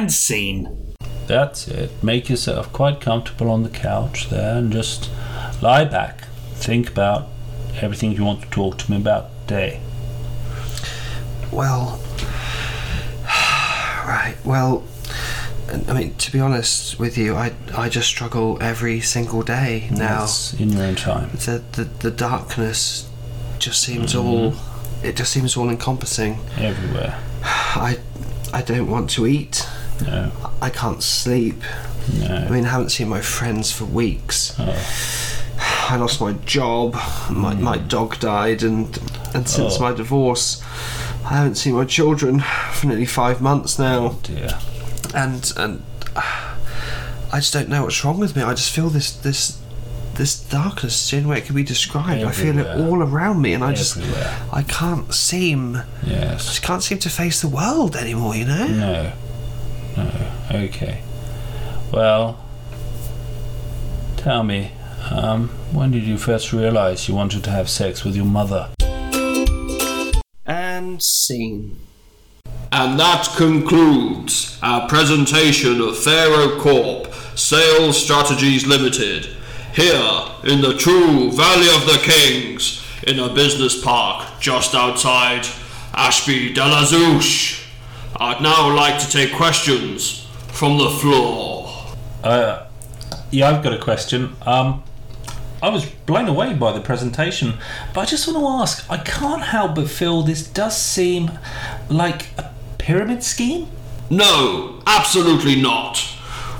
and scene. That's it. Make yourself quite comfortable on the couch there and just lie back. Think about everything you want to talk to me about today. Well, right. Well, I mean, to be honest with you, I I just struggle every single day now. That's in your own time. The the, the darkness just seems mm-hmm. all. It just seems all encompassing. Everywhere. I I don't want to eat. No. I can't sleep. I mean, I haven't seen my friends for weeks. Oh, I lost my job. My, hmm. my dog died, and and since Oh. my divorce, I haven't seen my children for nearly five months now. Oh, dear. And and I just don't know what's wrong with me. I just feel this this this darkness. The only way it can be described. I feel it all around me, and I just Everywhere. I can't seem Yes. just can't seem to face the world anymore. You know. No. No. Okay. Well, tell me, um, when did you first realize you wanted to have sex with your mother? And scene. And that concludes our presentation of Pharaoh Corp Sales Strategies Limited here in the true Valley of the Kings in a business park just outside Ashby de la Zouch. I'd now like to take questions from the floor. Uh, yeah, I've got a question. Um, I was blown away by the presentation, but I just want to ask. I can't help but feel this does seem like a pyramid scheme. No, absolutely not.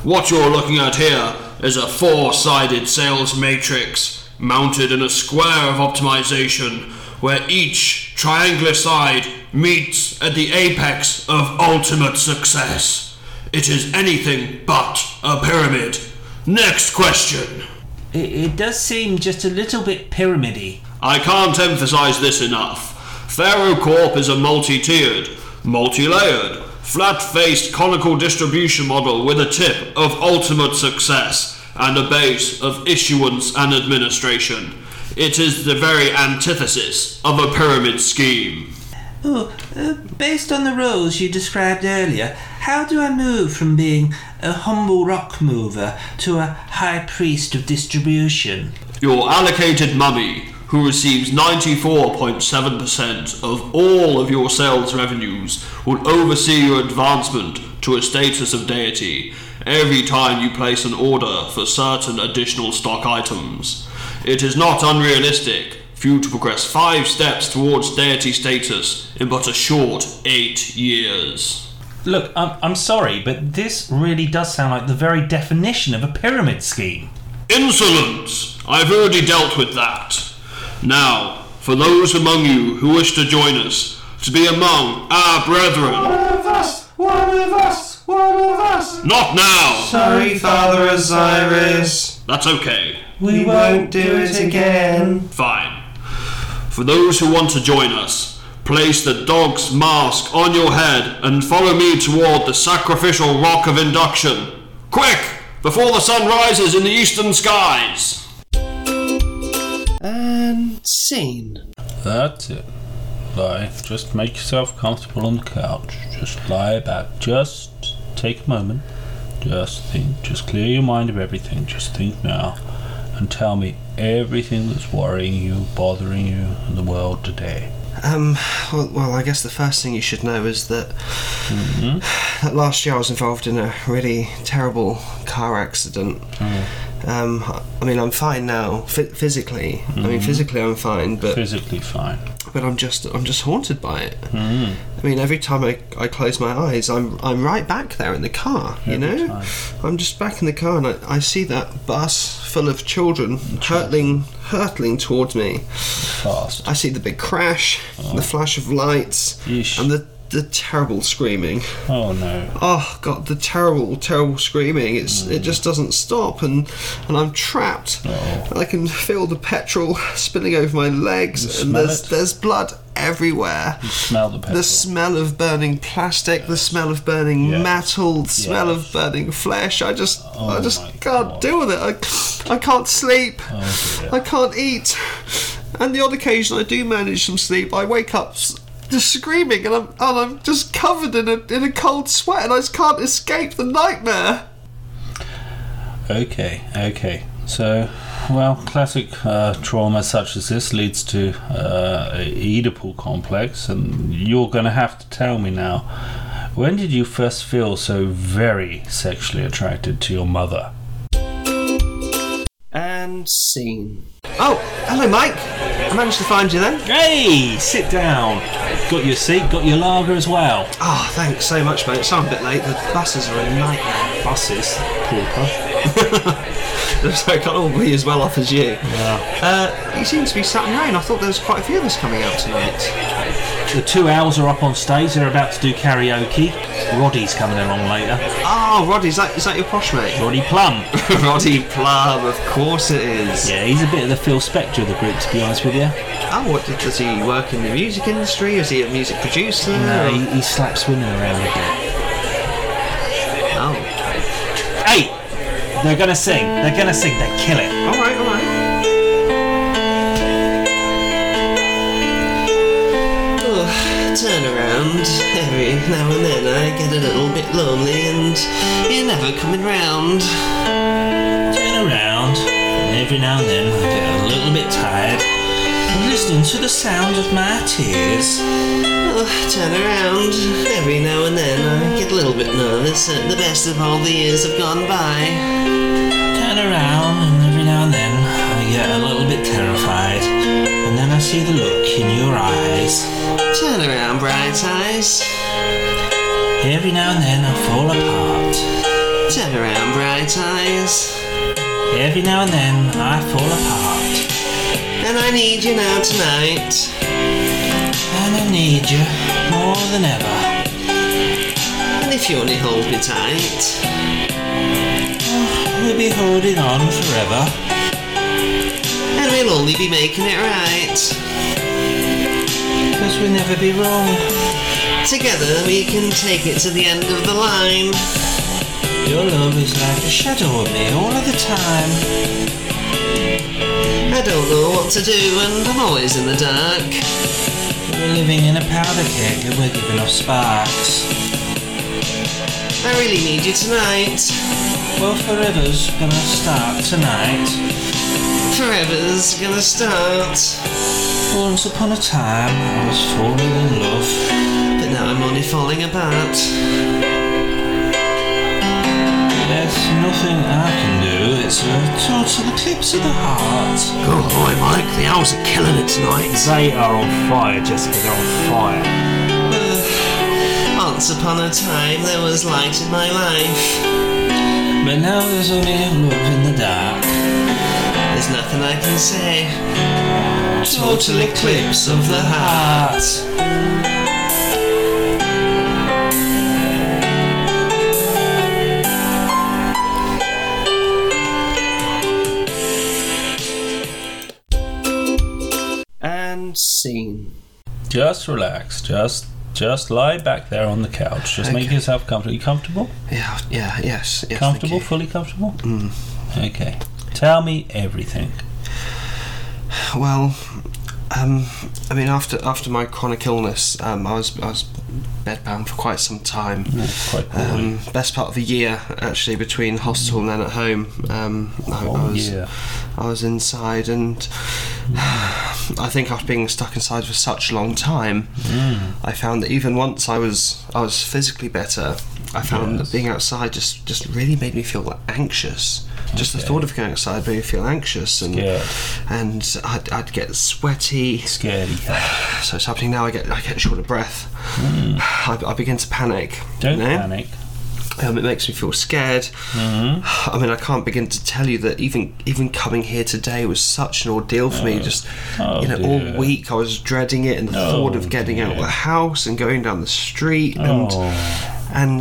What you're looking at here is a four sided sales matrix mounted in a square of optimization where each triangular side meets at the apex of ultimate success. It is anything but a pyramid. Next question. It, it does seem just a little bit pyramidy. I can't emphasize this enough. Pharaoh Corp is a multi tiered, multi layered, flat faced conical distribution model with a tip of ultimate success and a base of issuance and administration. It is the very antithesis of a pyramid scheme. Oh, uh, based on the roles you described earlier, how do I move from being a humble rock mover to a high priest of distribution? Your allocated mummy, who receives 94.7% of all of your sales revenues, will oversee your advancement to a status of deity every time you place an order for certain additional stock items. It is not unrealistic for you to progress five steps towards deity status in but a short eight years. Look, I'm, I'm sorry, but this really does sound like the very definition of a pyramid scheme. Insolence! I've already dealt with that. Now, for those among you who wish to join us, to be among our brethren. One of us. One of us. One of us. Not now! Sorry, Father Osiris. That's okay. We won't do it again. Fine. For those who want to join us, place the dog's mask on your head and follow me toward the sacrificial rock of induction. Quick! Before the sun rises in the eastern skies! And scene. That's it. Lie. Just make yourself comfortable on the couch. Just lie back. Just take a moment. Just think. Just clear your mind of everything. Just think now. And tell me everything that's worrying you, bothering you in the world today. Um, well, well, I guess the first thing you should know is that Mm-hmm. that last year I was involved in a really terrible car accident. Oh. Um, I mean, I'm fine now, Phy- physically. I mean, physically I'm fine, but Physically fine. But I'm just I'm just haunted by it. Mm. I mean, every time I, I close my eyes, I'm I'm right back there in the car. You know, time. I'm just back in the car, and I, I see that bus full of children hurtling hurtling towards me. Fast. I see the big crash, the flash of lights, Yeesh. and the the terrible screaming. Oh no. Oh god, the terrible, terrible screaming. It's it mm. just doesn't stop, and and I'm trapped. Oh. I can feel the petrol spilling over my legs, and there's it? there's blood everywhere. Smell the petrol. The smell of burning plastic, the smell of burning Yes. metal, the smell Yes. of burning flesh. I just, oh I Oh just can't God. deal with it. I, I can't sleep. Oh. I can't eat. And the odd occasion I do manage some sleep. I wake up just screaming, and I'm and I'm just covered in a in a cold sweat, and I just can't escape the nightmare. Okay, okay. So, well, classic uh, trauma such as this leads to uh, a Oedipal complex, and you're going to have to tell me now. When did you first feel so very sexually attracted to your mother? And scene. Oh, hello, Mike. I managed to find you then. Hey, sit down. Got your seat, got your lager as well. Oh, thanks so much, mate. Sorry I'm a bit late. The buses are a nightmare. Buses, pauper. so I can't all be as well off as you. Yeah. Uh, you seem to be sat in rain. I thought there was quite a few of us coming out tonight. The two owls are up on stage. They're about to do karaoke. Roddy's coming along later. Oh, Roddy, is that, is that your posh mate? Roddy Plum. Roddy Plum, of course it is. Yeah, he's a bit of the Phil Spector of the group, to be honest with you. Oh, what, does he work in the music industry? Is he a music producer? No, he, he slaps women around a bit. Oh. Hey! They're gonna sing. They're gonna sing. They kill it. Alright, alright. Oh, turn around. Every now and then I get a little bit lonely and you're never coming round. Turn around, and every now and then I get a little bit tired of listening to the sound of my tears. Oh, turn around. Every now and then I get a little bit nervous at the best of all the years have gone by. Eyes. Every now and then I fall apart. Turn around, bright eyes. Every now and then I fall apart. And I need you now tonight. And I need you more than ever. And if you only hold me tight, oh, We'll be holding on forever. and we'll only be making it right. Cause we'll never be wrong. Together we can take it to the end of the line. Your love is like a shadow of me all of the time. I don't know what to do and I'm always in the dark. We're living in a powder keg and we're giving off sparks. I really need you tonight. Well, forever's gonna start tonight. Forever's gonna start. Once upon a time, I was falling in love. I'm only falling apart. There's nothing I can do. It's a total eclipse of the heart. Oh boy, Mike, the owls are killing it tonight. They are on fire, Jessica. They're on fire. Once upon a time there was light in my life. But now there's only a love in the dark. There's nothing I can say. Total eclipse of the heart. Scene. Just relax. Just just lie back there on the couch. Just make yourself comfortable. You comfortable? Yeah, yeah, yes, yes. comfortable? Fully comfortable? Mm. Okay. Tell me everything. Well, um, I mean, after after my chronic illness, um, I was I was bedbound for quite some time. Quite. Um, best part of a year actually between hospital and then at home. Um, I, I was. I was inside, and I think after being stuck inside for such a long time, Mm. I found that even once I was I was physically better, I found Yes. that being outside just just really made me feel anxious. Just the thought of going outside made me feel anxious, and Scared. and I'd, I'd get sweaty. Scaredy. So it's happening now. I get I get short of breath. I, I begin to panic. Mm. Don't you know? panic. Um, it makes me feel scared. hmm I mean, I can't begin to tell you that even even coming here today was such an ordeal for me. Just Oh, you know, dear. all week I was dreading it, and the Oh, thought of getting out of the house and going down the street, and Oh, and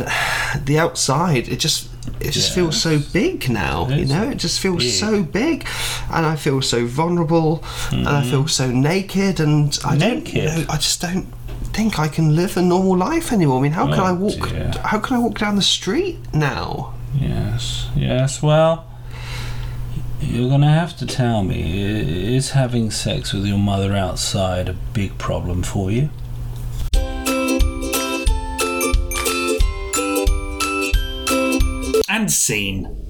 the outside, it just it just feels so big now. You know, it just feels big. so big, and I feel so vulnerable, and I feel so naked, and I don't, you Mm-hmm. Naked? know, I just don't think I can live a normal life anymore. I mean, how can I walk? Dear. How can I walk down the street now? Yes, yes. Well, you're going to have to tell me. Is having sex with your mother outside a big problem for you? And scene.